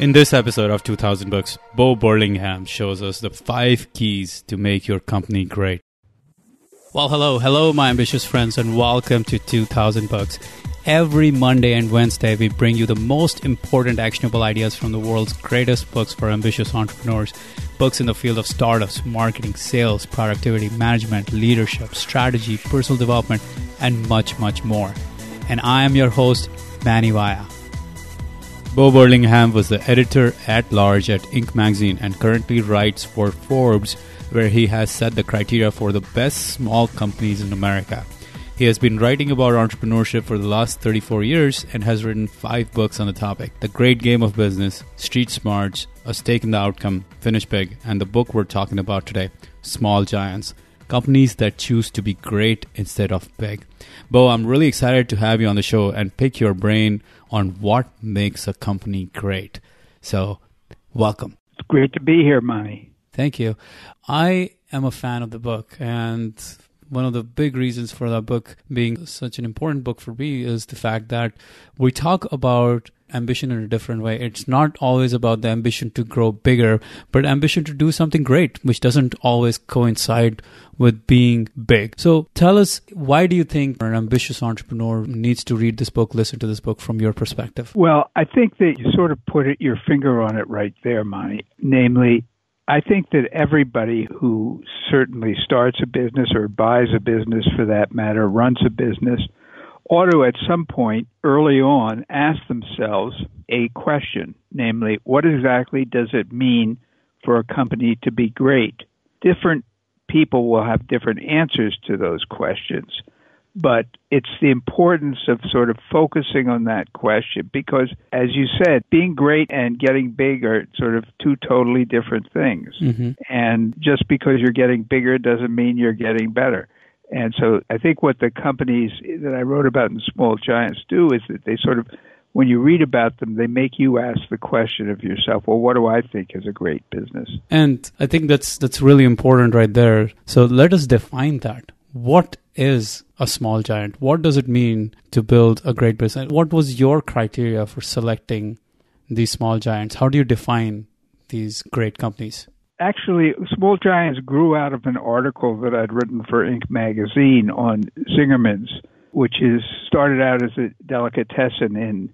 In this episode of 2000 Books, Bo Burlingham shows us the five keys to make your company great. Well, hello, hello, my ambitious friends, and welcome to 2000 Books. Every Monday and Wednesday, we bring you the most important actionable ideas from the world's greatest books for ambitious entrepreneurs. Books in the field of startups, marketing, sales, productivity, management, leadership, strategy, personal development, and much, much more. And I am your host, Manny Vaya. Bo Burlingham was the editor at large at Inc. magazine and currently writes for Forbes, where he has set the criteria for the best small companies in America. He has been writing about entrepreneurship for the last 34 years and has written five books on the topic The Great Game of Business, Street Smarts, A Stake in the Outcome, Finish Big, and the book we're talking about today, Small Giants Companies that Choose to Be Great Instead of Big. Bo, I'm really excited to have you on the show and pick your brain on what makes a company great. So, welcome. It's great to be here, Manny. Thank you. I am a fan of the book, and one of the big reasons for that book being such an important book for me is the fact that we talk about ambition in a different way. It's not always about the ambition to grow bigger, but ambition to do something great, which doesn't always coincide with being big. So tell us, why do you think an ambitious entrepreneur needs to read this book, listen to this book from your perspective? Well, I think that you sort of put it, your finger on it right there, Monty. Namely, I think that everybody who certainly starts a business or buys a business for that matter, runs a business, ought to at some point early on ask themselves a question, namely, what exactly does it mean for a company to be great? Different people will have different answers to those questions. But it's the importance of sort of focusing on that question because, as you said, being great and getting big are sort of two totally different things. Mm-hmm. And just because you're getting bigger doesn't mean you're getting better. And so I think what the companies that I wrote about in Small Giants do is that they sort of, when you read about them, they make you ask the question of yourself, well, what do I think is a great business? And I think that's that's really important right there. So let us define that. What is a small giant? What does it mean to build a great business? What was your criteria for selecting these small giants? How do you define these great companies? Actually, Small Giants grew out of an article that I'd written for Inc. magazine on Zingerman's, which is started out as a delicatessen in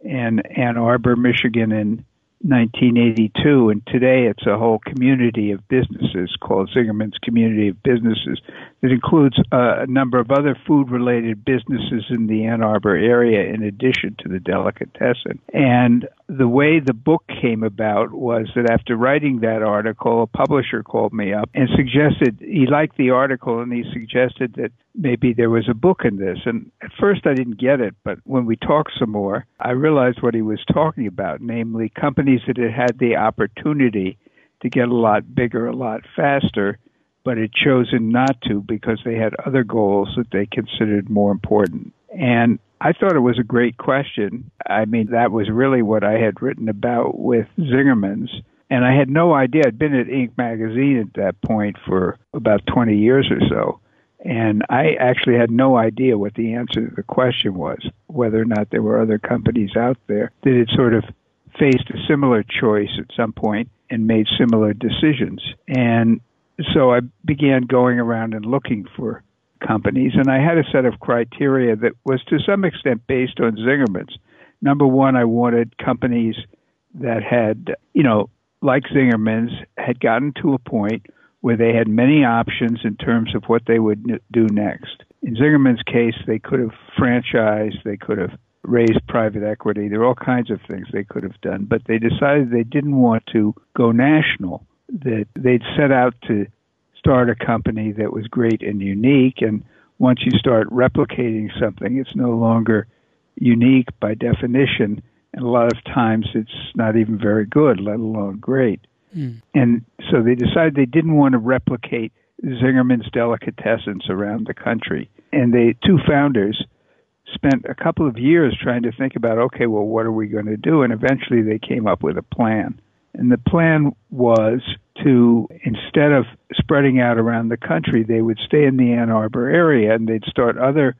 in Ann Arbor, Michigan, in 1982, and today it's a whole community of businesses called Zingerman's Community of Businesses that includes uh, a number of other food related businesses in the Ann Arbor area in addition to the delicatessen. And the way the book came about was that after writing that article, a publisher called me up and suggested he liked the article and he suggested that maybe there was a book in this. And at first I didn't get it, but when we talked some more, I realized what he was talking about, namely companies that had had the opportunity to get a lot bigger, a lot faster, but had chosen not to because they had other goals that they considered more important. And I thought it was a great question. I mean, that was really what I had written about with Zingerman's. And I had no idea. I'd been at Inc. magazine at that point for about 20 years or so. And I actually had no idea what the answer to the question was, whether or not there were other companies out there that had sort of faced a similar choice at some point and made similar decisions. And so I began going around and looking for companies, and I had a set of criteria that was to some extent based on Zingerman's. Number one, I wanted companies that had, you know, like Zingerman's, had gotten to a point where they had many options in terms of what they would do next. In Zingerman's case, they could have franchised, they could have raised private equity. There are all kinds of things they could have done, but they decided they didn't want to go national. That they'd set out to start a company that was great and unique. And once you start replicating something, it's no longer unique by definition. And a lot of times it's not even very good, let alone great. Mm. And so they decided they didn't want to replicate Zingerman's delicatessens around the country. And the two founders spent a couple of years trying to think about, okay, well, what are we going to do? And eventually they came up with a plan. And the plan was to, instead of spreading out around the country, they would stay in the Ann Arbor area and they'd start other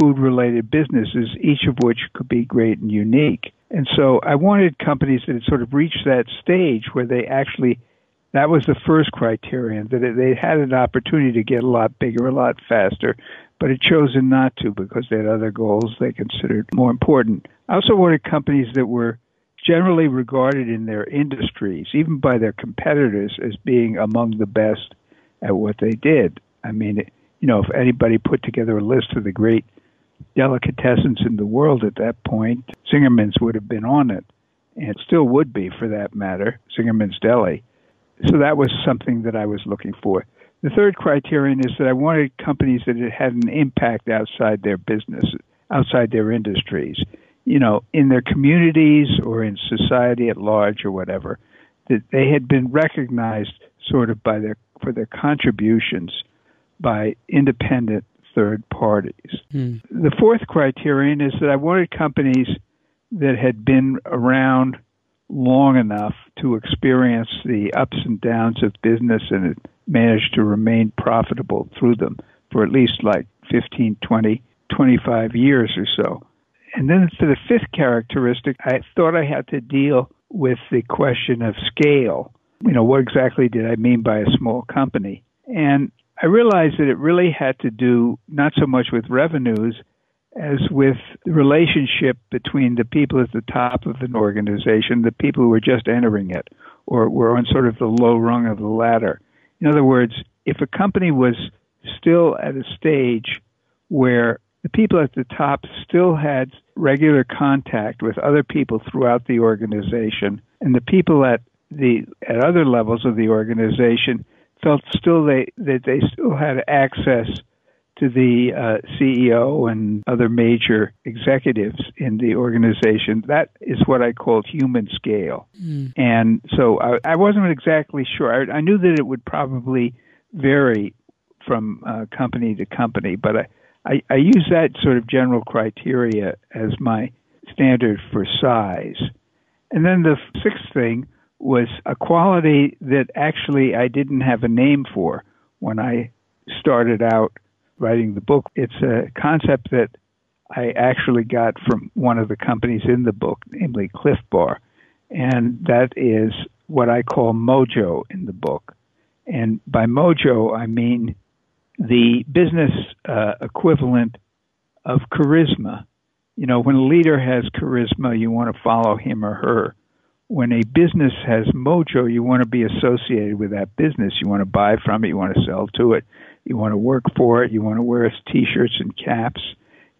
food related businesses, each of which could be great and unique. And so I wanted companies that had sort of reached that stage where they actually, that was the first criterion, that they had an opportunity to get a lot bigger, a lot faster, but had chosen not to because they had other goals they considered more important. I also wanted companies that were generally regarded in their industries, even by their competitors, as being among the best at what they did. I mean, you know, if anybody put together a list of the great delicatessens in the world at that point, Zingerman's would have been on it, and still would be for that matter, Zingerman's Deli. So that was something that I was looking for. The third criterion is that I wanted companies that had an impact outside their business, outside their industries you know, in their communities or in society at large or whatever, that they had been recognized sort of by their for their contributions by independent third parties. Mm. The fourth criterion is that I wanted companies that had been around long enough to experience the ups and downs of business and managed to remain profitable through them for at least like 15, 20, 25 years or so. And then for the fifth characteristic, I thought I had to deal with the question of scale. You know, what exactly did I mean by a small company? And I realized that it really had to do not so much with revenues as with the relationship between the people at the top of an organization, the people who were just entering it, or were on sort of the low rung of the ladder. In other words, if a company was still at a stage where the people at the top still had regular contact with other people throughout the organization, and the people at the at other levels of the organization felt still they that they still had access to the uh, CEO and other major executives in the organization. That is what I called human scale. Mm. And so I, I, wasn't exactly sure. I, I, knew that it would probably vary from uh, company to company, but I, I, I use that sort of general criteria as my standard for size. And then the sixth thing was a quality that actually I didn't have a name for when I started out writing the book. It's a concept that I actually got from one of the companies in the book, namely Clif Bar. And that is what I call mojo in the book. And by mojo, I mean the business uh, equivalent of charisma. You know, when a leader has charisma, you want to follow him or her. When a business has mojo, you want to be associated with that business. You want to buy from it, you want to sell to it, you want to work for it, you want to wear its t-shirts and caps.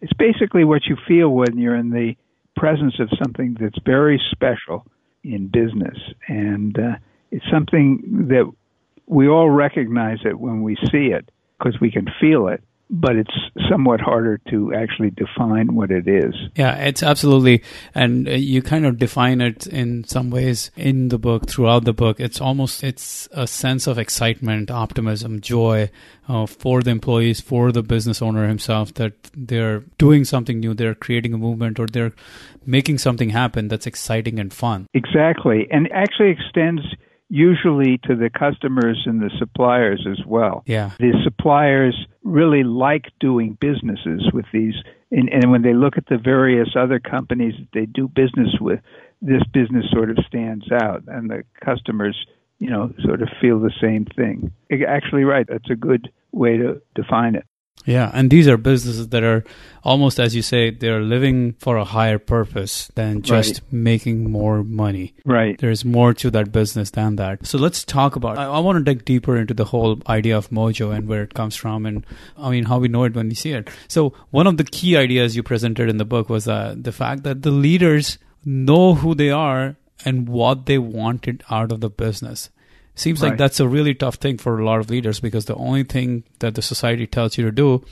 It's basically what you feel when you're in the presence of something that's very special in business. And uh, it's something that we all recognize it when we see it because we can feel it but it's somewhat harder to actually define what it is. Yeah, it's absolutely, and uh, you kind of define it in some ways in the book, throughout the book. It's almost it's a sense of excitement, optimism, joy uh, for the employees, for the business owner himself that they're doing something new, they're creating a movement, or they're making something happen that's exciting and fun. Exactly, and actually extends usually to the customers and the suppliers as well. Yeah. The suppliers really like doing businesses with these and, and when they look at the various other companies that they do business with, this business sort of stands out and the customers, you know, sort of feel the same thing. Actually right, that's a good way to define it. Yeah, and these are businesses that are almost, as you say, they're living for a higher purpose than just right. making more money. Right. There's more to that business than that. So let's talk about. I, I want to dig deeper into the whole idea of mojo and where it comes from, and I mean how we know it when we see it. So one of the key ideas you presented in the book was uh, the fact that the leaders know who they are and what they wanted out of the business. Seems right. like that's a really tough thing for a lot of leaders because the only thing that the society tells you to do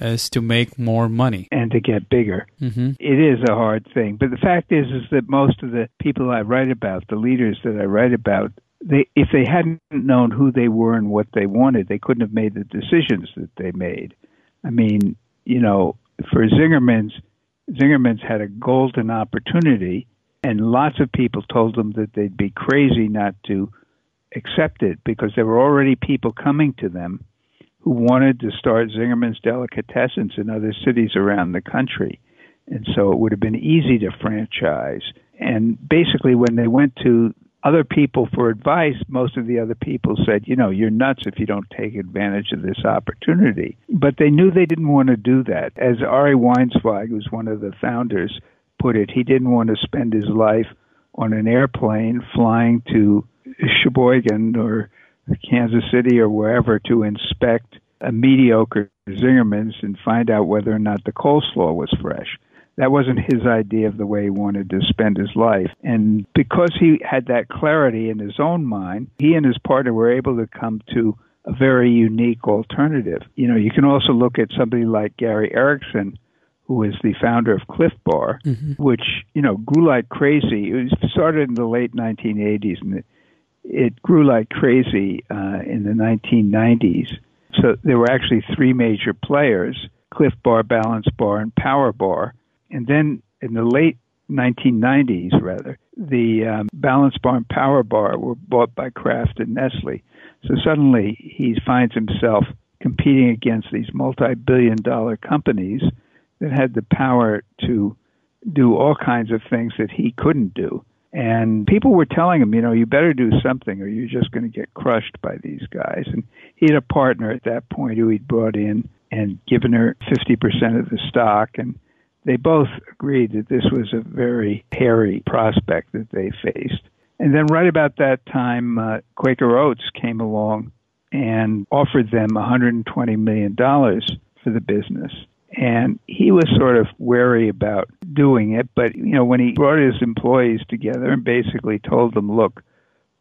is to make more money and to get bigger. Mm-hmm. It is a hard thing, but the fact is, is that most of the people I write about, the leaders that I write about, they if they hadn't known who they were and what they wanted, they couldn't have made the decisions that they made. I mean, you know, for Zingerman's, Zingerman's had a golden opportunity, and lots of people told them that they'd be crazy not to accept it because there were already people coming to them who wanted to start Zingerman's Delicatessens in other cities around the country. And so it would have been easy to franchise. And basically, when they went to other people for advice, most of the other people said, you know, you're nuts if you don't take advantage of this opportunity. But they knew they didn't want to do that. As Ari Weinzweig, who's one of the founders, put it, he didn't want to spend his life on an airplane flying to Sheboygan or Kansas City or wherever to inspect a mediocre Zingerman's and find out whether or not the coleslaw was fresh that wasn't his idea of the way he wanted to spend his life. And because he had that clarity in his own mind, he and his partner were able to come to a very unique alternative. You know, you can also look at somebody like Gary Erickson, who is the founder of Clif Bar, mm-hmm. which, you know, grew like crazy. It was started in the late 1980s and it, it grew like crazy uh, in the 1990s. So there were actually three major players Clif Bar, Balance Bar, and Power Bar. And then in the late 1990s, rather, the um, Balance Bar and Power Bar were bought by Kraft and Nestle. So suddenly he finds himself competing against these multi billion dollar companies that had the power to do all kinds of things that he couldn't do. And people were telling him, you know, you better do something or you're just going to get crushed by these guys. And he had a partner at that point who he'd brought in and given her 50% of the stock. And they both agreed that this was a very hairy prospect that they faced. And then, right about that time, uh, Quaker Oats came along and offered them $120 million for the business. And he was sort of wary about doing it, but you know, when he brought his employees together and basically told them, "Look,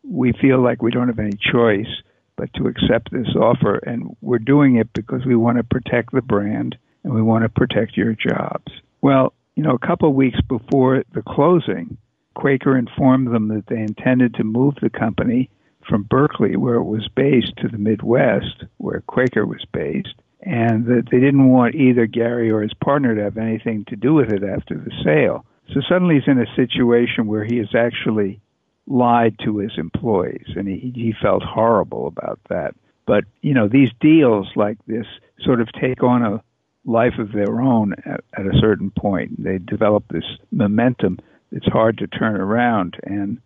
we feel like we don't have any choice but to accept this offer, and we're doing it because we want to protect the brand and we want to protect your jobs." Well, you know, a couple of weeks before the closing, Quaker informed them that they intended to move the company from Berkeley, where it was based, to the Midwest, where Quaker was based, and that they didn't want either Gary or his partner to have anything to do with it after the sale. So suddenly he's in a situation where he has actually lied to his employees, and he, he felt horrible about that. But, you know, these deals like this sort of take on a life of their own at, at a certain point. They develop this momentum that's hard to turn around. And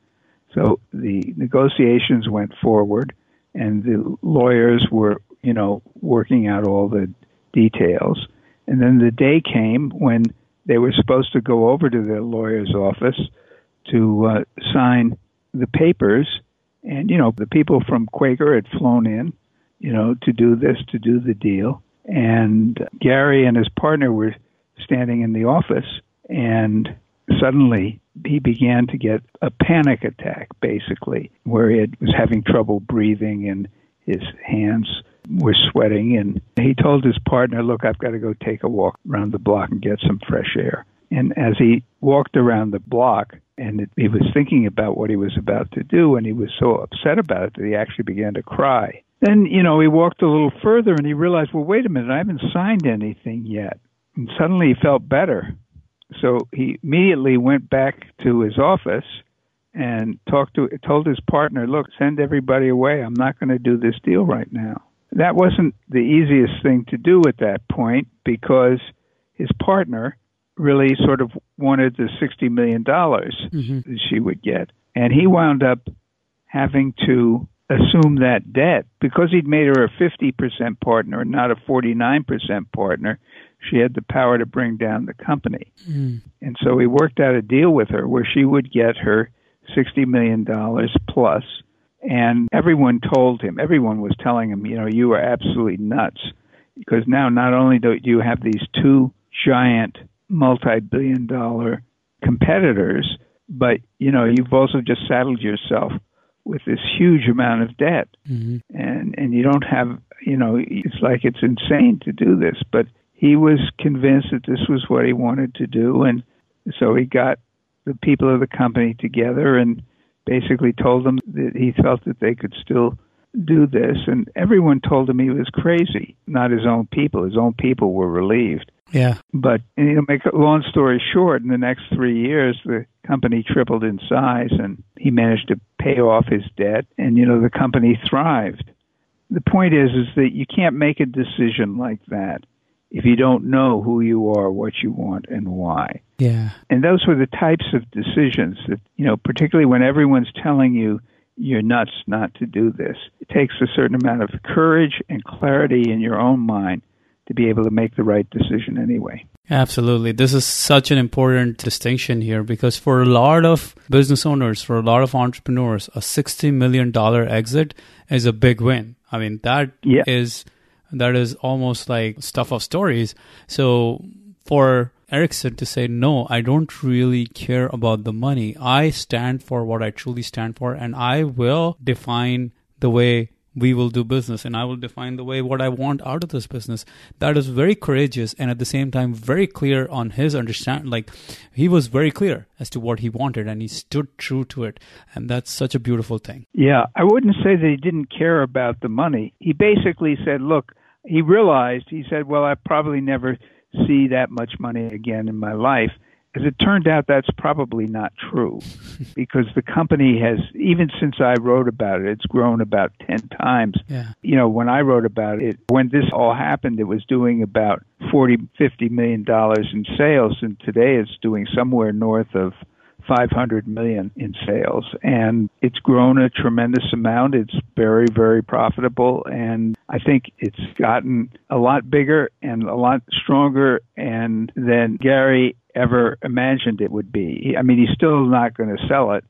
so the negotiations went forward, and the lawyers were, you know, working out all the details. And then the day came when they were supposed to go over to their lawyer's office to uh, sign the papers. And, you know, the people from Quaker had flown in, you know, to do this, to do the deal. And Gary and his partner were standing in the office, and suddenly he began to get a panic attack, basically, where he had, was having trouble breathing and his hands were sweating. And he told his partner, Look, I've got to go take a walk around the block and get some fresh air. And as he walked around the block, and it, he was thinking about what he was about to do, and he was so upset about it that he actually began to cry. Then, you know, he walked a little further and he realized, well, wait a minute, I haven't signed anything yet. And suddenly he felt better. So he immediately went back to his office and talked to told his partner, "Look, send everybody away. I'm not going to do this deal right now." That wasn't the easiest thing to do at that point because his partner really sort of wanted the 60 million dollars mm-hmm. that she would get. And he wound up having to assume that debt because he'd made her a 50% partner and not a 49% partner she had the power to bring down the company mm. and so he worked out a deal with her where she would get her 60 million dollars plus and everyone told him everyone was telling him you know you are absolutely nuts. Because now not only do you have these two giant multi-billion dollar competitors but you know you've also just saddled yourself with this huge amount of debt. Mm-hmm. and and you don't have you know it's like it's insane to do this. But he was convinced that this was what he wanted to do. And so he got the people of the company together and basically told them that he felt that they could still do this. And everyone told him he was crazy not his own people. His own people were relieved. Yeah. But you know make a long story short in the next 3 years the company tripled in size and he managed to pay off his debt. And you know the company thrived. The point is is that you can't make a decision like that if you don't know who you are, what you want, and why. Yeah. And those were the types of decisions that, you know, particularly when everyone's telling you you're nuts not to do this. It takes a certain amount of courage and clarity in your own mind to be able to make the right decision anyway. Absolutely. This is such an important distinction here because for a lot of business owners, for a lot of entrepreneurs, a $60 million exit is a big win. I mean, that yeah. is that is almost like stuff of stories. So for Erickson to say, no, I don't really care about the money. I stand for what I truly stand for, and I will define the way we will do business and I will define the way what I want out of this business. That is very courageous and at the same time very clear on his understand like he was very clear as to what he wanted and he stood true to it. And that's such a beautiful thing. Yeah. I wouldn't say that he didn't care about the money. He basically said, look, he realized, he said, well, I probably never see that much money again in my life. As it turned out, that's probably not true because the company has, even since I wrote about it, it's grown about 10 times. Yeah. You know, when I wrote about it, when this all happened, it was doing about 40, 50 million dollars in sales, and today it's doing somewhere north of 500 million in sales. And it's grown a tremendous amount. It's very very profitable. And i think it's gotten a lot bigger and a lot stronger and than gary ever imagined it would be. I mean he's still not going to sell it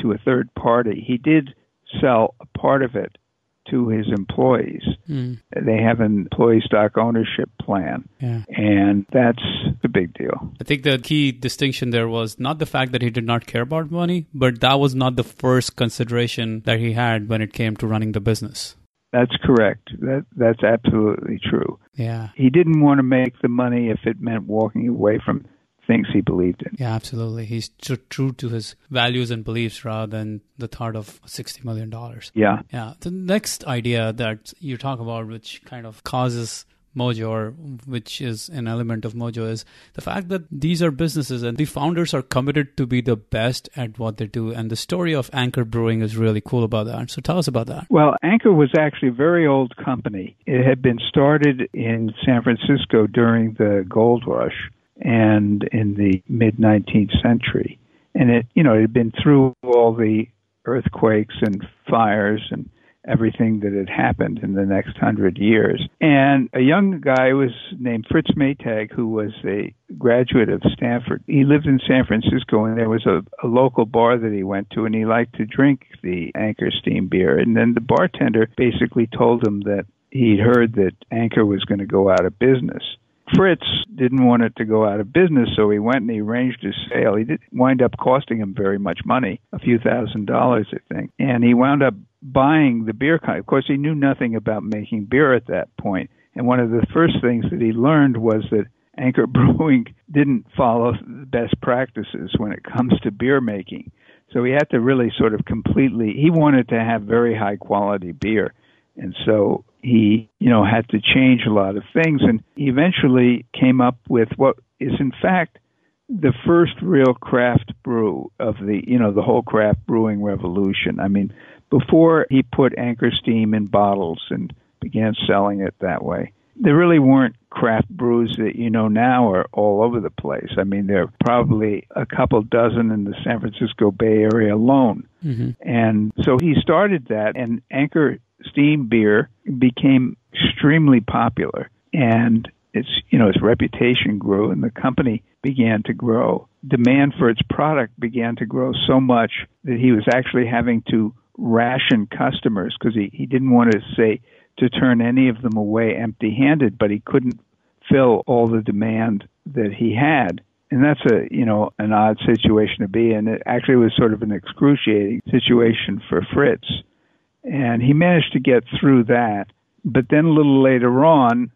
to a third party. He did sell a part of it to his employees. Mm. They have an employee stock ownership plan. Yeah. And that's a big deal. I think the key distinction there was not the fact that he did not care about money, but that was not the first consideration that he had when it came to running the business. That's correct. That that's absolutely true. Yeah. He didn't want to make the money if it meant walking away from things he believed in. Yeah, absolutely. He's tr- true to his values and beliefs rather than the thought of $60 million. Yeah. Yeah. The next idea that you talk about, which kind of causes Mojo, or which is an element of Mojo, is the fact that these are businesses and the founders are committed to be the best at what they do. And the story of Anchor Brewing is really cool about that. So tell us about that. Well, Anchor was actually a very old company. It had been started in San Francisco during the gold rush and in the mid 19th century. And it, you know, it had been through all the earthquakes and fires and everything that had happened in the next hundred years. And a young guy was named Fritz Maytag, who was a graduate of Stanford. He lived in San Francisco, and there was a, a local bar that he went to, and he liked to drink the Anchor Steam beer. And then the bartender basically told him that he'd heard that Anchor was going to go out of business. Fritz didn't want it to go out of business, so he went and he arranged his sale. He didn't wind up costing him very much money, a few thousand dollars, I think. And he wound up buying the beer. Of course, he knew nothing about making beer at that point. And one of the first things that he learned was that Anchor Brewing didn't follow the best practices when it comes to beer making. So he had to really sort of completely, he wanted to have very high quality beer. And so he, you know, had to change a lot of things and he eventually came up with what is in fact the first real craft brew of the, you know, the whole craft brewing revolution. I mean, before he put Anchor Steam in bottles and began selling it that way, there really weren't craft brews that you know now are all over the place. I mean, there are probably a couple dozen in the San Francisco Bay Area alone. Mm-hmm. And so he started that, and Anchor steam beer became extremely popular and its you know its reputation grew and the company began to grow demand for its product began to grow so much that he was actually having to ration customers because he, he didn't want to say to turn any of them away empty handed but he couldn't fill all the demand that he had and that's a you know an odd situation to be in it actually was sort of an excruciating situation for fritz and he managed to get through that. But then a little later on,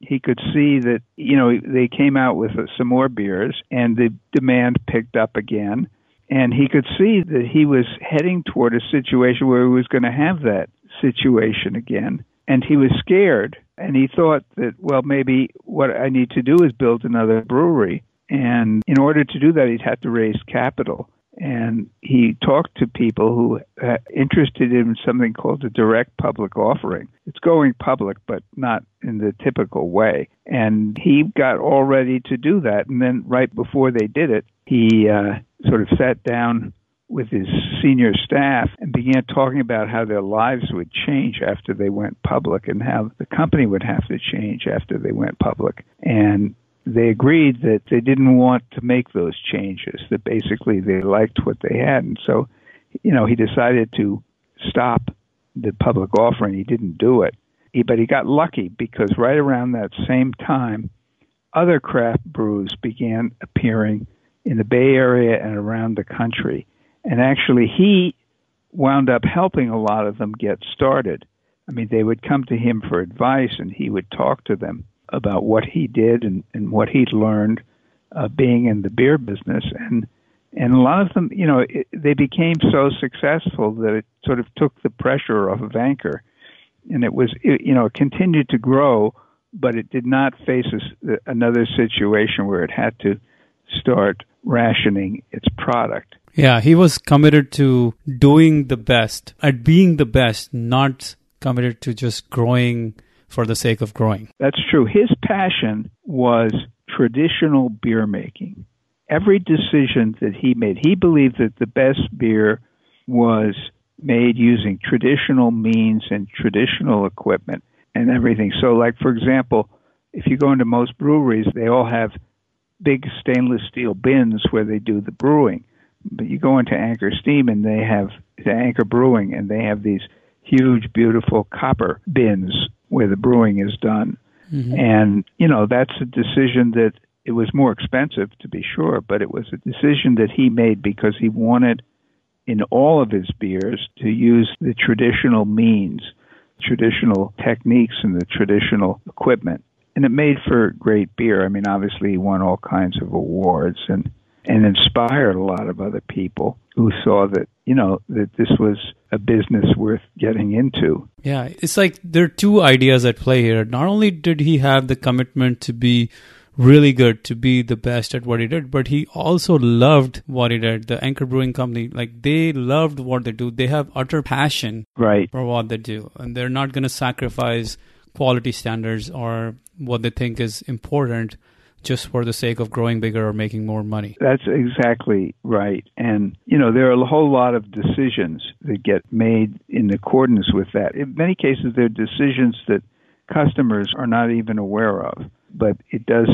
he could see that, you know, they came out with some more beers and the demand picked up again. And he could see that he was heading toward a situation where he was going to have that situation again. And he was scared. And he thought that, well, maybe what I need to do is build another brewery. And in order to do that, he'd have to raise capital and he talked to people who are interested in something called a direct public offering. It's going public, but not in the typical way. And he got all ready to do that. And then right before they did it, he uh, sort of sat down with his senior staff and began talking about how their lives would change after they went public and how the company would have to change after they went public. And they agreed that they didn't want to make those changes, that basically they liked what they had. And so, you know, he decided to stop the public offering. He didn't do it. He, but he got lucky because right around that same time, other craft brews began appearing in the Bay Area and around the country. And actually, he wound up helping a lot of them get started. I mean, they would come to him for advice and he would talk to them about what he did and, and what he'd learned uh, being in the beer business. And and a lot of them, you know, it, they became so successful that it sort of took the pressure off of Anchor, and it was, it, you know, it continued to grow, but it did not face a, another situation where it had to start rationing its product. Yeah, he was committed to doing the best, at being the best, not committed to just growing for the sake of growing. That's true. His passion was traditional beer making. Every decision that he made, he believed that the best beer was made using traditional means and traditional equipment and everything. So, like, for example, if you go into most breweries, they all have big stainless steel bins where they do the brewing. But you go into Anchor Steam and they have the Anchor Brewing and they have these huge, beautiful copper bins where the brewing is done. Mm-hmm. And, you know, that's a decision that it was more expensive to be sure, but it was a decision that he made because he wanted in all of his beers to use the traditional means, traditional techniques, and the traditional equipment. And it made for great beer. I mean, obviously, he won all kinds of awards and, and inspired a lot of other people who saw that, you know, that this was a business worth getting into. Yeah, it's like there are two ideas at play here. Not only did he have the commitment to be really good, to be the best at what he did, but he also loved what he did. The Anchor Brewing Company, like they loved what they do. They have utter passion right. for what they do, and they're not going to sacrifice quality standards or what they think is important just for the sake of growing bigger or making more money. That's exactly right. And, you know, there are a whole lot of decisions that get made in accordance with that. In many cases, they're decisions that customers are not even aware of, but it does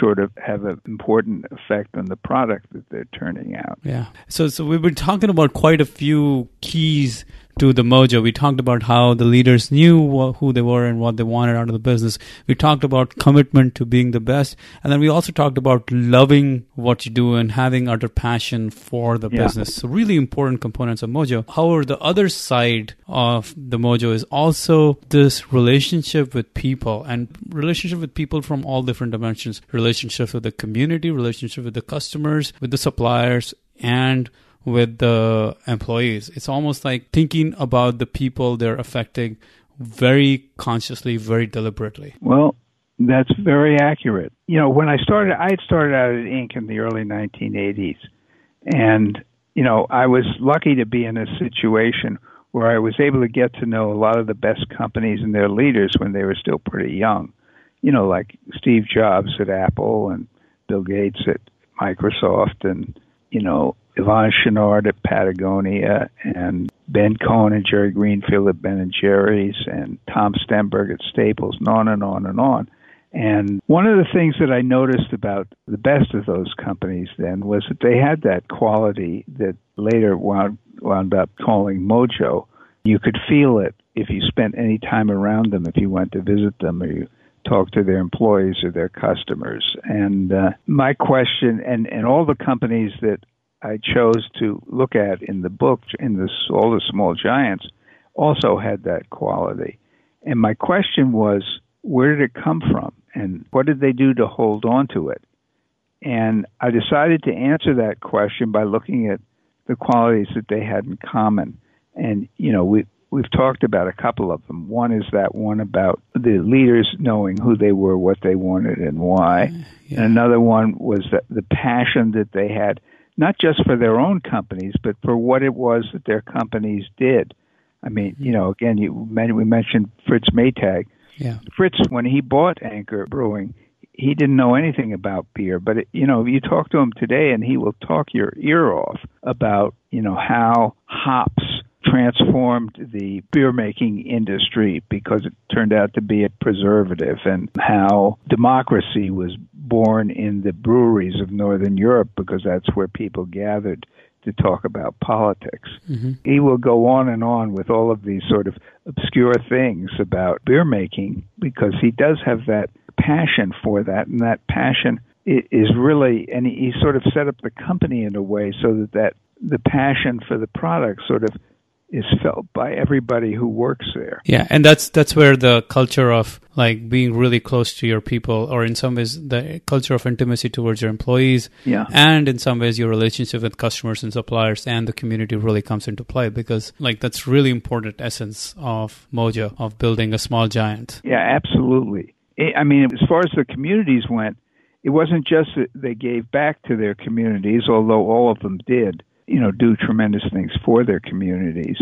sort of have an important effect on the product that they're turning out. Yeah. So, so we've been talking about quite a few keys to the mojo. We talked about how the leaders knew who they were and what they wanted out of the business. We talked about commitment to being the best. And then we also talked about loving what you do and having utter passion for the yeah. business. So really important components of mojo. However, the other side of the mojo is also this relationship with people and relationship with people from all different dimensions. Relationship with the community, relationship with the customers, with the suppliers, and with the employees. It's almost like thinking about the people they're affecting very consciously, very deliberately. Well, that's very accurate. You know, when I started, I had started out at Inc. in the early 1980s. And, you know, I was lucky to be in a situation where I was able to get to know a lot of the best companies and their leaders when they were still pretty young. You know, like Steve Jobs at Apple and Bill Gates at Microsoft and, you know, Yvon Chouinard at Patagonia, and Ben Cohen and Jerry Greenfield at Ben and Jerry's, and Tom Stemberg at Staples, and on and on and on. And one of the things that I noticed about the best of those companies then was that they had that quality that later wound, wound up calling mojo. You could feel it if you spent any time around them, if you went to visit them or you talked to their employees or their customers. And uh, my question, and, and all the companies that I chose to look at in the book, in this all the small giants, also had that quality. And my question was, where did it come from, and what did they do to hold on to it? And I decided to answer that question by looking at the qualities that they had in common. And you know, we we've talked about a couple of them. One is that one about the leaders knowing who they were, what they wanted, and why. Yeah. And another one was that the passion that they had not just for their own companies, but for what it was that their companies did. I mean, you know, again, you we mentioned Fritz Maytag. Yeah. Fritz, when he bought Anchor Brewing, he didn't know anything about beer, but it, you know, you talk to him today, and he will talk your ear off about you know how hops transformed the beer making industry because it turned out to be a preservative, and how democracy was born in the breweries of Northern Europe because that's where people gathered to talk about politics. Mm-hmm. He will go on and on with all of these sort of obscure things about beer making because he does have that passion for that, and that passion is really, and he sort of set up the company in a way so that that the passion for the product sort of is felt by everybody who works there. Yeah, and that's that's where the culture of like being really close to your people, or in some ways the culture of intimacy towards your employees, yeah, and in some ways your relationship with customers and suppliers and the community really comes into play because like that's really important essence of Mojo of building a small giant. Yeah, absolutely. I mean, as far as the communities went, it wasn't just that they gave back to their communities, although all of them did you know, do tremendous things for their communities.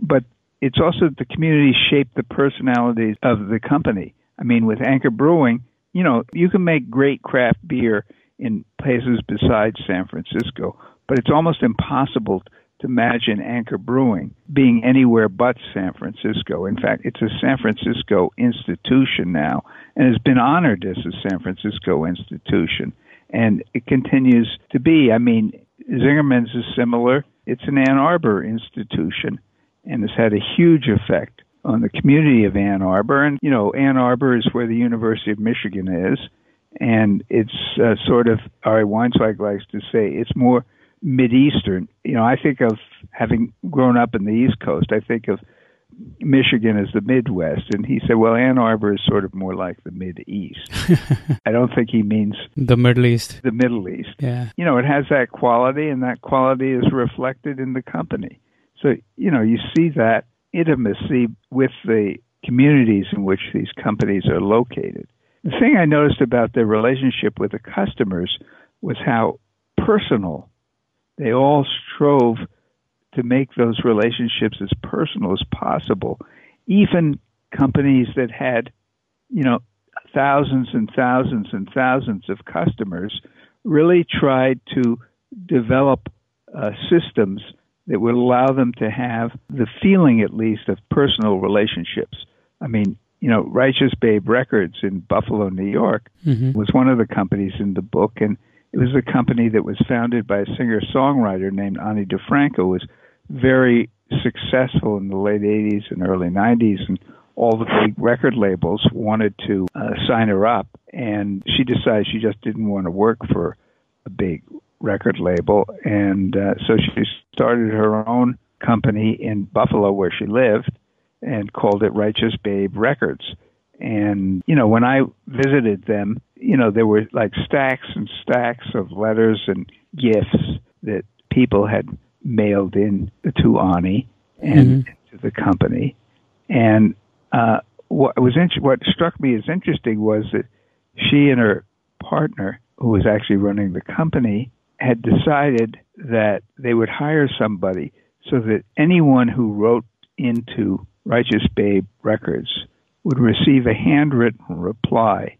But it's also the communities shape the personalities of the company. I mean, with Anchor Brewing, you know, you can make great craft beer in places besides San Francisco, but it's almost impossible to imagine Anchor Brewing being anywhere but San Francisco. In fact, it's a San Francisco institution now and has been honored as a San Francisco institution. And it continues to be. I mean, Zingerman's is similar. It's an Ann Arbor institution and has had a huge effect on the community of Ann Arbor. And, you know, Ann Arbor is where the University of Michigan is. And it's uh, sort of, Ari Weinzweig likes to say, it's more Mid-Eastern. You know, I think of having grown up in the East Coast, I think of Michigan is the Midwest, and he said, "Well, Ann Arbor is sort of more like the Mid East." I don't think he means the Middle East. The Middle East. Yeah. You know, it has that quality, and that quality is reflected in the company. So you know, you see that intimacy with the communities in which these companies are located. The thing I noticed about their relationship with the customers was how personal they all strove to make those relationships as personal as possible. Even companies that had, you know, thousands and thousands and thousands of customers really tried to develop uh, systems that would allow them to have the feeling, at least, of personal relationships. I mean, you know, Righteous Babe Records in Buffalo, New York, mm-hmm. was one of the companies in the book, and it was a company that was founded by a singer songwriter named Ani DiFranco, was very successful in the late 80s and early 90s, and all the big record labels wanted to uh, sign her up, and she decided she just didn't want to work for a big record label, and uh, so she started her own company in Buffalo, where she lived, and called it Righteous Babe Records. And you know, when I visited them, you know, there were like stacks and stacks of letters and gifts that people had mailed in to Ani and mm-hmm. to the company. And uh, what was int- what struck me as interesting was that she and her partner, who was actually running the company, had decided that they would hire somebody so that anyone who wrote into Righteous Babe Records would receive a handwritten reply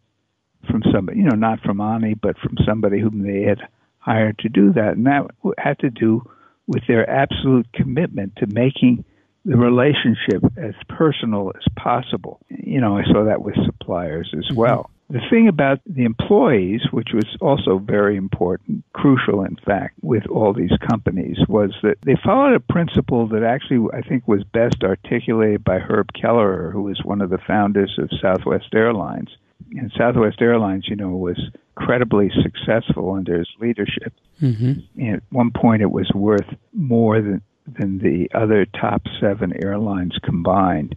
from somebody, you know, not from Ani, but from somebody whom they had hired to do that. And that had to do with their absolute commitment to making the relationship as personal as possible. You know, I saw that with suppliers as mm-hmm. well. The thing about the employees, which was also very important, crucial in fact, with all these companies, was that they followed a principle that actually I think was best articulated by Herb Kelleher, who was one of the founders of Southwest Airlines. And Southwest Airlines, you know, was incredibly successful under his leadership. Mm-hmm. At one point, it was worth more than than the other top seven airlines combined.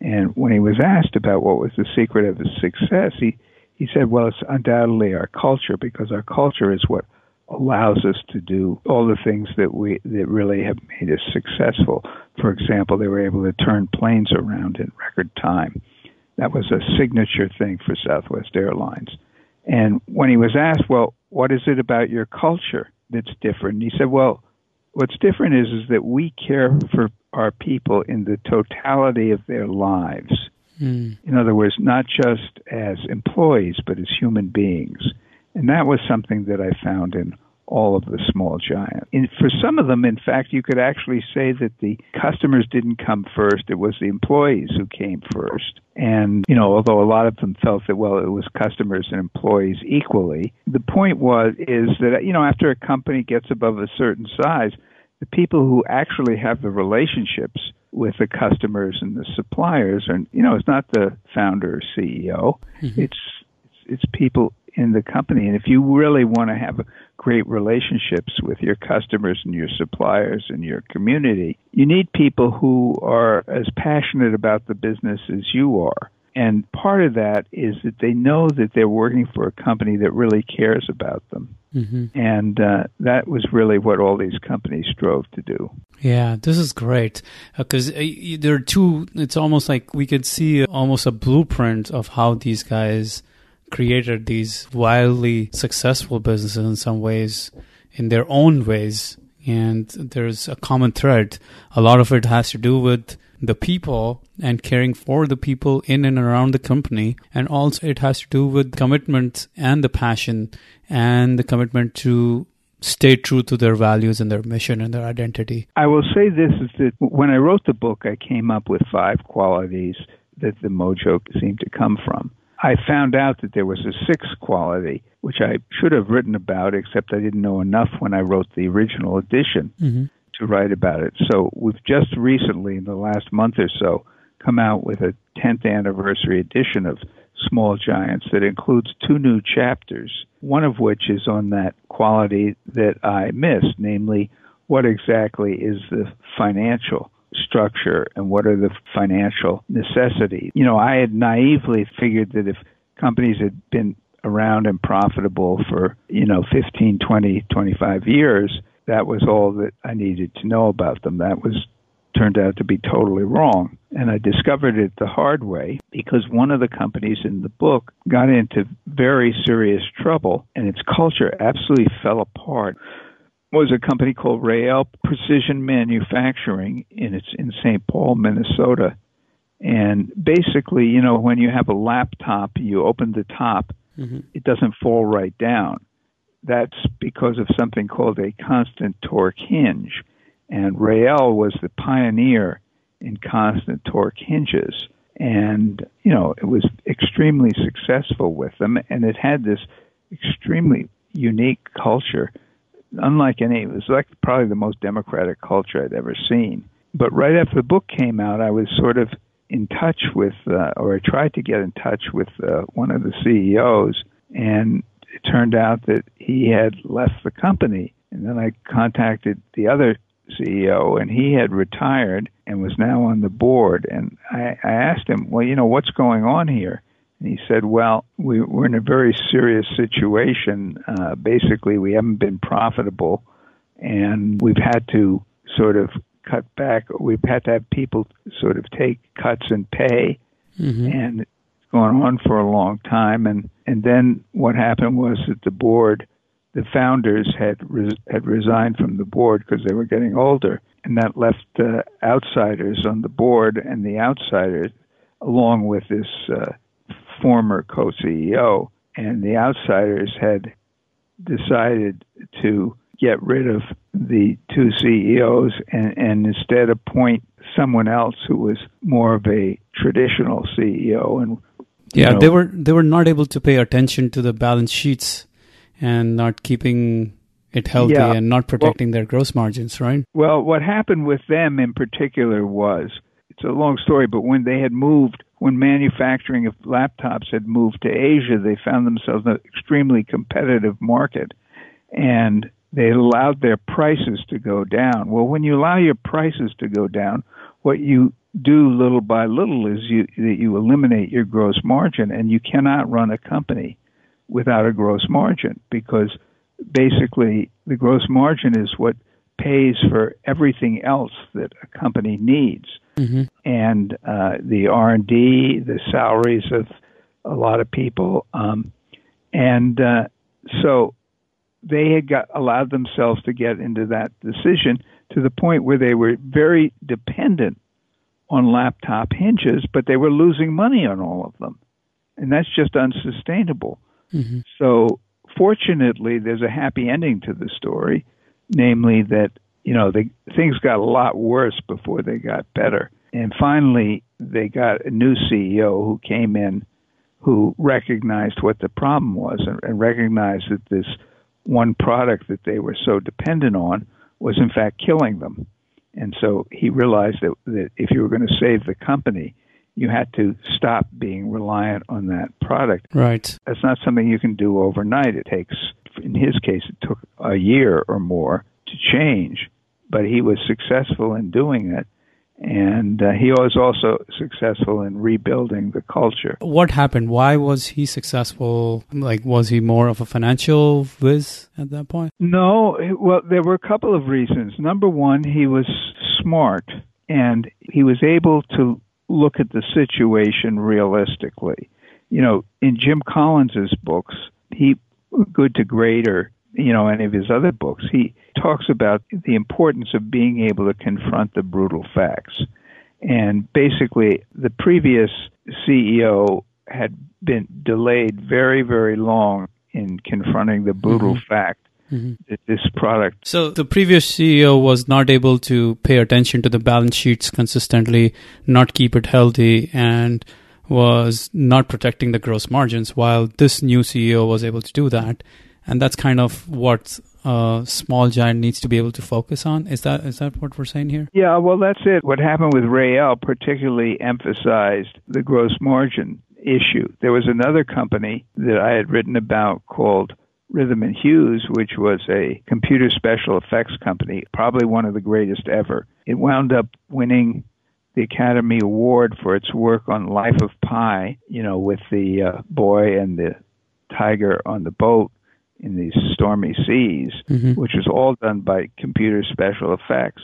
And when he was asked about what was the secret of his success, he he said, "Well, it's undoubtedly our culture because our culture is what allows us to do all the things that we that really have made us successful. For example, they were able to turn planes around in record time. That was a signature thing for Southwest Airlines. And when he was asked, well, what is it about your culture that's different? He said, well, what's different is, is that we care for our people in the totality of their lives. Mm. In other words, not just as employees, but as human beings. And that was something that I found in all of the small giants. And for some of them, in fact, you could actually say that the customers didn't come first, it was the employees who came first. And, you know, although a lot of them felt that, well, it was customers and employees equally, the point was, is that, you know, after a company gets above a certain size, the people who actually have the relationships with the customers and the suppliers and you know it's not the founder or CEO mm-hmm. it's it's people in the company. And if you really want to have great relationships with your customers and your suppliers and your community, you need people who are as passionate about the business as you are. And part of that is that they know that they're working for a company that really cares about them. Mm-hmm. And uh, that was really what all these companies strove to do. Yeah, this is great because uh, uh, there are two. It's almost like we could see almost a blueprint of how these guys created these wildly successful businesses in some ways, in their own ways. And there's a common thread. A lot of it has to do with the people and caring for the people in and around the company. And also it has to do with commitment and the passion and the commitment to stay true to their values and their mission and their identity. I will say this is that when I wrote the book, I came up with five qualities that the mojo seemed to come from. I found out that there was a sixth quality, which I should have written about, except I didn't know enough when I wrote the original edition mm-hmm. to write about it. So we've just recently, in the last month or so, come out with a 10th anniversary edition of Small Giants that includes two new chapters, one of which is on that quality that I missed, namely, what exactly is the financial structure and what are the financial necessities. You know, I had naively figured that if companies had been around and profitable for, you know, 15, 20, 25 years, that was all that I needed to know about them. That was turned out to be totally wrong. And I discovered it the hard way because one of the companies in the book got into very serious trouble and its culture absolutely fell apart was a company called Reell Precision Manufacturing, and it's in St. Paul, Minnesota. And basically, you know, when you have a laptop, you open the top, mm-hmm. it doesn't fall right down. That's because of something called a constant torque hinge. And Reell was the pioneer in constant torque hinges. And, you know, it was extremely successful with them, and it had this extremely unique culture unlike any. It was like probably the most democratic culture I'd ever seen. But right after the book came out, I was sort of in touch with, uh, or I tried to get in touch with uh, one of the CEOs, and it turned out that he had left the company. And then I contacted the other CEO, and he had retired and was now on the board. And I, I asked him, well, you know, what's going on here? And he said, Well, we, we're in a very serious situation. Uh, basically, we haven't been profitable, and we've had to sort of cut back. We've had to have people sort of take cuts in pay, mm-hmm. and it's gone on for a long time. And, and then what happened was that the board, the founders had, res- had resigned from the board because they were getting older, and that left uh, outsiders on the board, and the outsiders, along with this. Uh, former co CEO, and the outsiders had decided to get rid of the two CEOs and, and instead appoint someone else who was more of a traditional CEO and yeah know, they were they were not able to pay attention to the balance sheets and not keeping it healthy yeah, and not protecting well, their gross margins right? Well what happened with them in particular was it's a long story but when they had moved when manufacturing of laptops had moved to Asia, they found themselves in an extremely competitive market and they allowed their prices to go down. Well, when you allow your prices to go down, what you do little by little is you that you eliminate your gross margin and you cannot run a company without a gross margin because basically the gross margin is what pays for everything else that a company needs mm-hmm. and uh, the R and D, the salaries of a lot of people, um, and uh, so they had got allowed themselves to get into that decision to the point where they were very dependent on laptop hinges, but they were losing money on all of them. And that's just unsustainable. Mm-hmm. So, fortunately, there's a happy ending to the story, namely that, you know, the, things got a lot worse before they got better. And finally, they got a new CEO who came in who recognized what the problem was and, and recognized that this one product that they were so dependent on was in fact killing them. And so he realized that, that if you were going to save the company, you had to stop being reliant on that product. Right. That's not something you can do overnight. It takes, in his case, it took a year or more to change, but he was successful in doing it and uh, he was also successful in rebuilding the culture. What happened? Why was he successful? Like, was he more of a financial whiz at that point? No, well, there were a couple of reasons. Number one, he was smart and he was able to look at the situation realistically. You know, in Jim Collins's books, he Good to Great or you know any of his other books, he talks about the importance of being able to confront the brutal facts. And basically, the previous CEO had been delayed very, very long in confronting the brutal mm-hmm. fact mm-hmm. that this product. So the previous CEO was not able to pay attention to the balance sheets consistently, not keep it healthy, and was not protecting the gross margins, while this new CEO was able to do that. And that's kind of what uh, small giant needs to be able to focus on. Is that is that what we're saying here? Yeah, well, that's it. What happened with Reell particularly emphasized the gross margin issue. There was another company that I had written about called Rhythm and Hues, which was a computer special effects company, probably one of the greatest ever. It wound up winning the Academy Award for its work on Life of Pi, you know, with the uh, boy and the tiger on the boat in these stormy seas, mm-hmm. which was all done by computer special effects.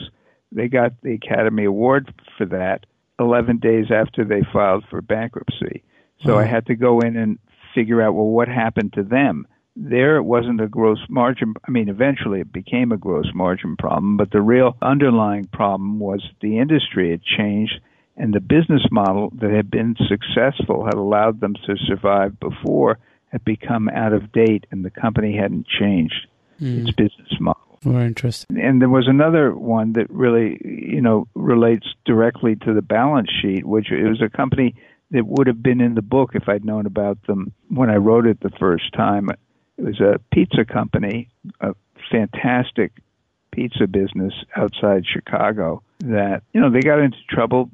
They got the Academy Award for that 11 days after they filed for bankruptcy. So I had to go in and figure out, well, what happened to them? There it wasn't a gross margin. I mean, eventually it became a gross margin problem, but the real underlying problem was the industry had changed and the business model that had been successful had allowed them to survive before had become out of date and the company hadn't changed mm. its business model. Very interesting. And there was another one that really, you know, relates directly to the balance sheet, which it was a company that would have been in the book if I'd known about them when I wrote it the first time. It was a pizza company, a fantastic pizza business outside Chicago that, you know, they got into trouble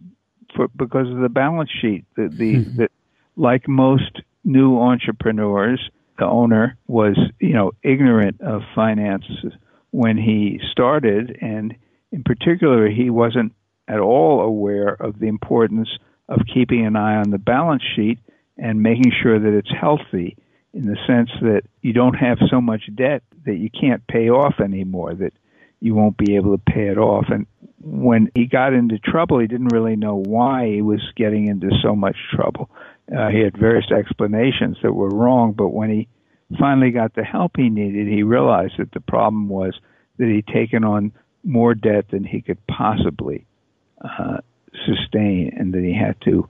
for because of the balance sheet. The the, mm-hmm. the like most new entrepreneurs, the owner was, you know, ignorant of finance when he started, and in particular, he wasn't at all aware of the importance of keeping an eye on the balance sheet and making sure that it's healthy in the sense that you don't have so much debt that you can't pay off anymore, that you won't be able to pay it off. And when he got into trouble, he didn't really know why he was getting into so much trouble. Uh, he had various explanations that were wrong, but when he finally got the help he needed, he realized that the problem was that he'd taken on more debt than he could possibly uh, sustain, and that he had to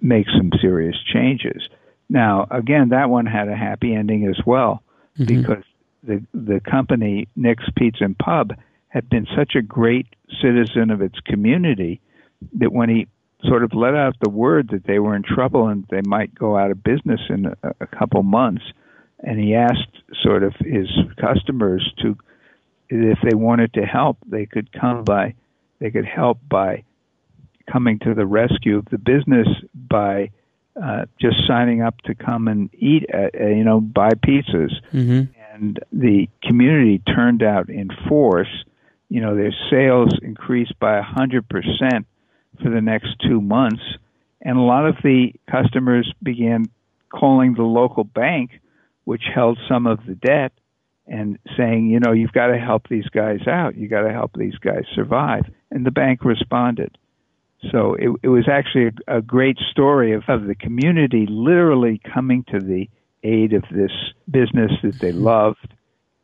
make some serious changes. Now, again, that one had a happy ending as well, mm-hmm. because the the company Nick's Pizza and Pub had been such a great citizen of its community that when he sort of let out the word that they were in trouble and they might go out of business in a, a couple months. And he asked sort of his customers to, if they wanted to help, they could come by, they could help by coming to the rescue of the business by uh, just signing up to come and eat, at, uh, you know, buy pizzas. Mm-hmm. And the community turned out in force. You know, their sales increased by a hundred percent for the next two months. And a lot of the customers began calling the local bank, which held some of the debt, and saying, you know, you've got to help these guys out. You've got to help these guys survive. And the bank responded. So it, it was actually a, a great story of, of the community literally coming to the aid of this business that they loved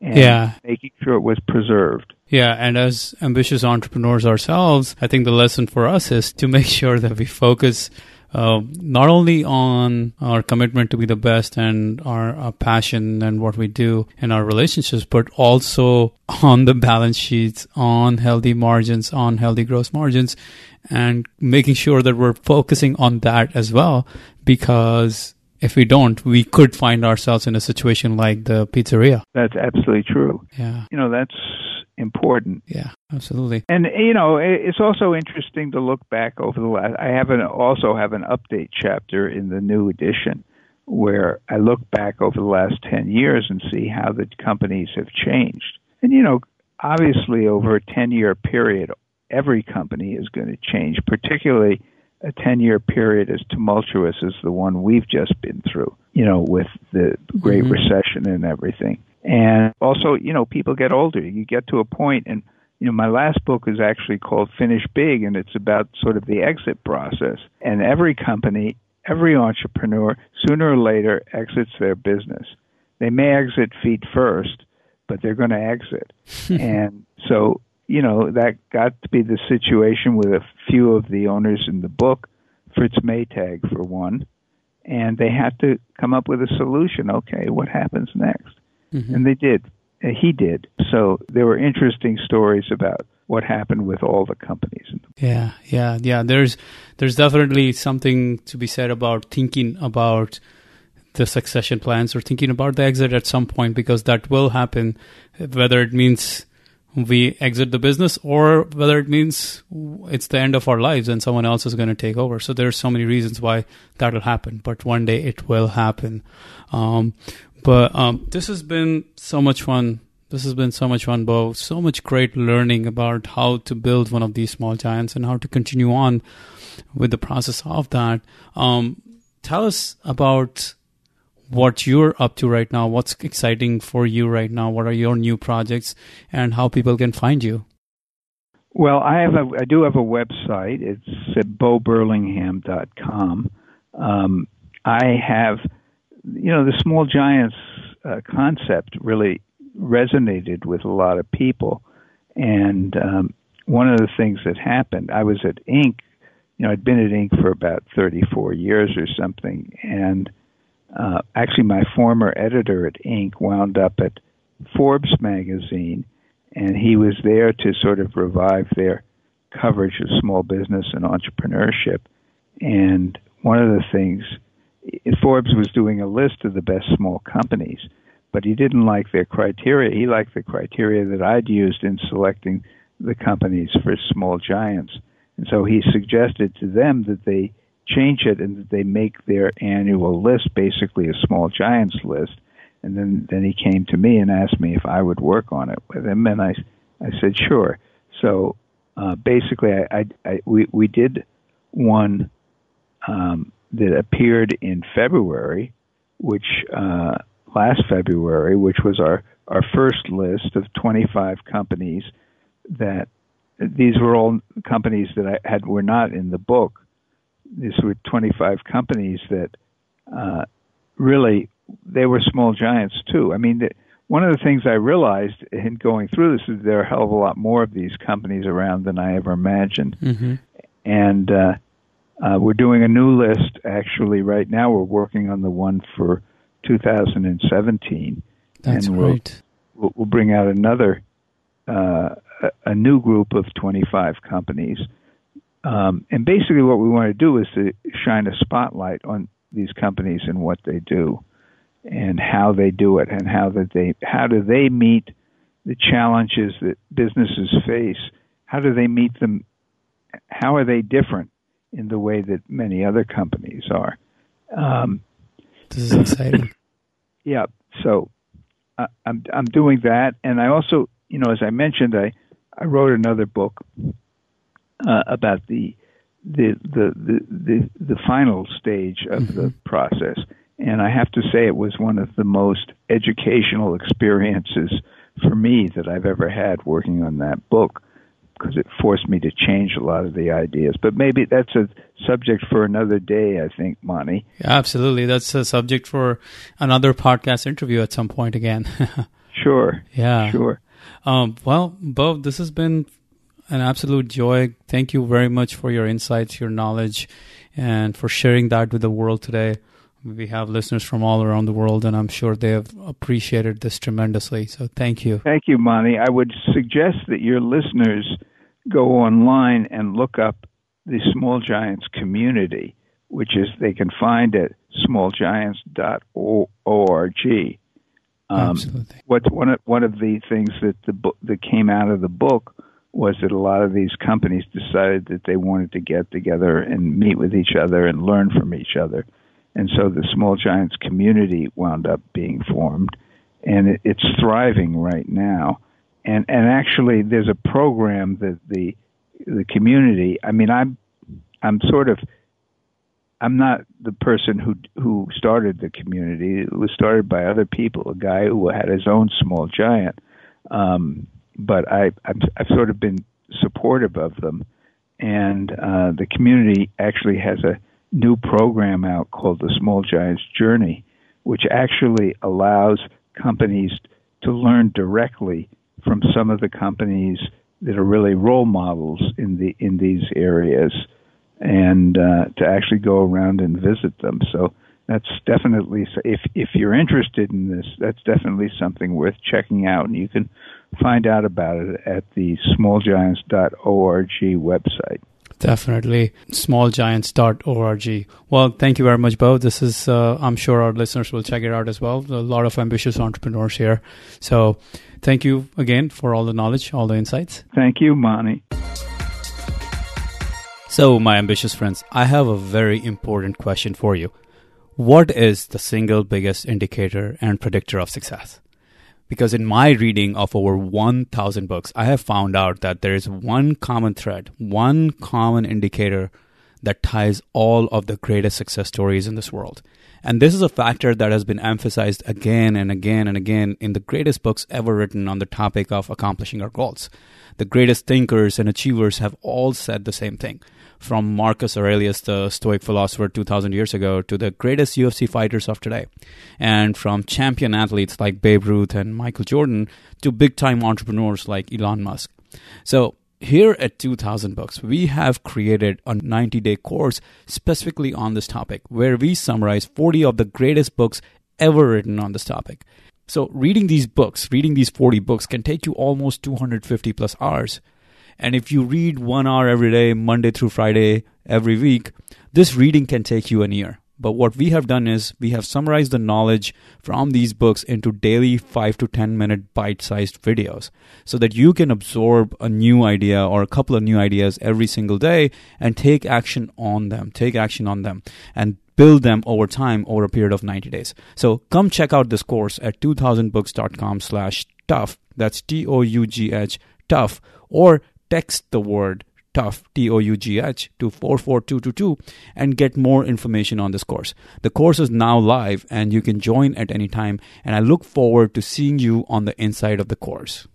Yeah. making sure it was preserved. Yeah, and as ambitious entrepreneurs ourselves, I think the lesson for us is to make sure that we focus uh, not only on our commitment to be the best and our, our passion and what we do in our relationships, but also on the balance sheets, on healthy margins, on healthy gross margins, and making sure that we're focusing on that as well. Because if we don't, we could find ourselves in a situation like the pizzeria. That's absolutely true. Yeah, You know, that's important. yeah, absolutely. And you know, it's also interesting to look back over the last. I have an also have an update chapter in the new edition where I look back over the last ten years and see how the companies have changed. And you know, obviously, over a ten year period, every company is going to change, particularly a 10 year period as tumultuous as the one we've just been through, you know, with the Great Mhm. Recession and everything. And also, you know, people get older. You get to a point, and, you know, my last book is actually called Finish Big, and it's about sort of the exit process. And every company, every entrepreneur, sooner or later exits their business. They may exit feet first, but they're going to exit. and so, you know, that got to be the situation with a few of the owners in the book, Fritz Maytag for one, and they had to come up with a solution. Okay, what happens next? Mhm. And they did. Uh, He did. So there were interesting stories about what happened with all the companies. Yeah, yeah, yeah. There's there's definitely something to be said about thinking about the succession plans or thinking about the exit at some point because that will happen, whether it means we exit the business or whether it means it's the end of our lives and someone else is going to take over. So there's so many reasons why that'll happen, but one day it will happen. Um, but um, this has been so much fun. This has been so much fun, Bo. So much great learning about how to build one of these small giants and how to continue on with the process of that. Um, tell us about what you're up to right now. What's exciting for you right now? What are your new projects and how people can find you? Well, I have a, I do have a website. It's at boburlingham.com. Um, I have, you know, the small giants uh, concept really resonated with a lot of people, and um, one of the things that happened, I was at Inc. You know, I'd been at Inc. for about 34 years or something, and uh, actually, my former editor at Inc. wound up at Forbes magazine, and he was there to sort of revive their coverage of small business and entrepreneurship. And one of the things, Forbes was doing a list of the best small companies, but he didn't like their criteria. He liked the criteria that I'd used in selecting the companies for small giants. And so he suggested to them that they change it and they make their annual list basically a small giants list. And then, then he came to me and asked me if I would work on it with him, and I, I said sure. So uh, basically, I, I, I we we did one um, that appeared in February, which uh, last February, which was our our first list of 25 companies that these were all companies that I had were not in the book. These were 25 companies that uh, really they were small giants too. I mean, the, one of the things I realized in going through this is there are a hell of a lot more of these companies around than I ever imagined. Mm-hmm. And uh, uh, we're doing a new list actually right now. We're working on the one for 2017. That's And we'll- great. We'll, we'll bring out another, uh, a, a new group of 25 companies. Um, and basically, what we want to do is to shine a spotlight on these companies and what they do, and how they do it, and how that they how do they meet the challenges that businesses face. How do they meet them? How are they different in the way that many other companies are? Um, This is exciting. yeah, so uh, I'm I'm doing that, and I also, you know, as I mentioned, I I wrote another book uh, about the the, the the the the final stage of the process, and I have to say it was one of the most educational experiences for me that I've ever had working on that book because it forced me to change a lot of the ideas. But maybe that's a subject for another day, I think, Monty. Yeah, absolutely. That's a subject for another podcast interview at some point again. Sure. Yeah. Sure. Um, well, Bo, this has been an absolute joy. Thank you very much for your insights, your knowledge, and for sharing that with the world today. We have listeners from all around the world, and I'm sure they have appreciated this tremendously. So thank you. Thank you, Monty. I would suggest that your listeners go online and look up the Small Giants community, which is they can find at smallgiants.org. Um, Absolutely. What's one of one of the things that the book that came out of the book was that a lot of these companies decided that they wanted to get together and meet with each other and learn from each other, and so the Small Giants community wound up being formed, and it, it's thriving right now. And and actually, there's a program that the the community. I mean, I'm I'm sort of I'm not the person who who started the community. It was started by other people. A guy who had his own small giant, um, but I I've, I've sort of been supportive of them, and uh, the community actually has a new program out called the Small Giants Journey, which actually allows companies to learn directly from some of the companies that are really role models in the in these areas and uh, to actually go around and visit them. So that's definitely if if you're interested in this, that's definitely something worth checking out, and you can find out about it at the smallgiants.org website. Definitely, smallgiants.org. Well, thank you very much, Bo. This is, uh, I'm sure our listeners will check it out as well. A lot of ambitious entrepreneurs here. So, thank you again for all the knowledge, all the insights. Thank you, Monty. So, my ambitious friends, I have a very important question for you. What is the single biggest indicator and predictor of success? Because in my reading of over 1,000 books, I have found out that there is one common thread, one common indicator that ties all of the greatest success stories in this world. And this is a factor that has been emphasized again and again and again in the greatest books ever written on the topic of accomplishing our goals. The greatest thinkers and achievers have all said the same thing from Marcus Aurelius, the Stoic philosopher 2000 years ago, to the greatest UFC fighters of today. And from champion athletes like Babe Ruth and Michael Jordan to big time entrepreneurs like Elon Musk. So, here at 2000 Books, we have created a 90 day course specifically on this topic where we summarize 40 of the greatest books ever written on this topic. So, reading these books, reading these 40 books, can take you almost 250 plus hours. And if you read one hour every day, Monday through Friday, every week, this reading can take you a year. But what we have done is we have summarized the knowledge from these books into daily 5 to 10 minute bite sized videos so that you can absorb a new idea or a couple of new ideas every single day and take action on them. Take action on them and build them over time over a period of 90 days. So come check out this course at 2000books.com slash tough. That's T-O-U-G-H tough or text the word tough t-o-u-g-h to 44222 and get more information on this course. The course is now live and you can join at any time and i look forward to seeing you on the inside of the course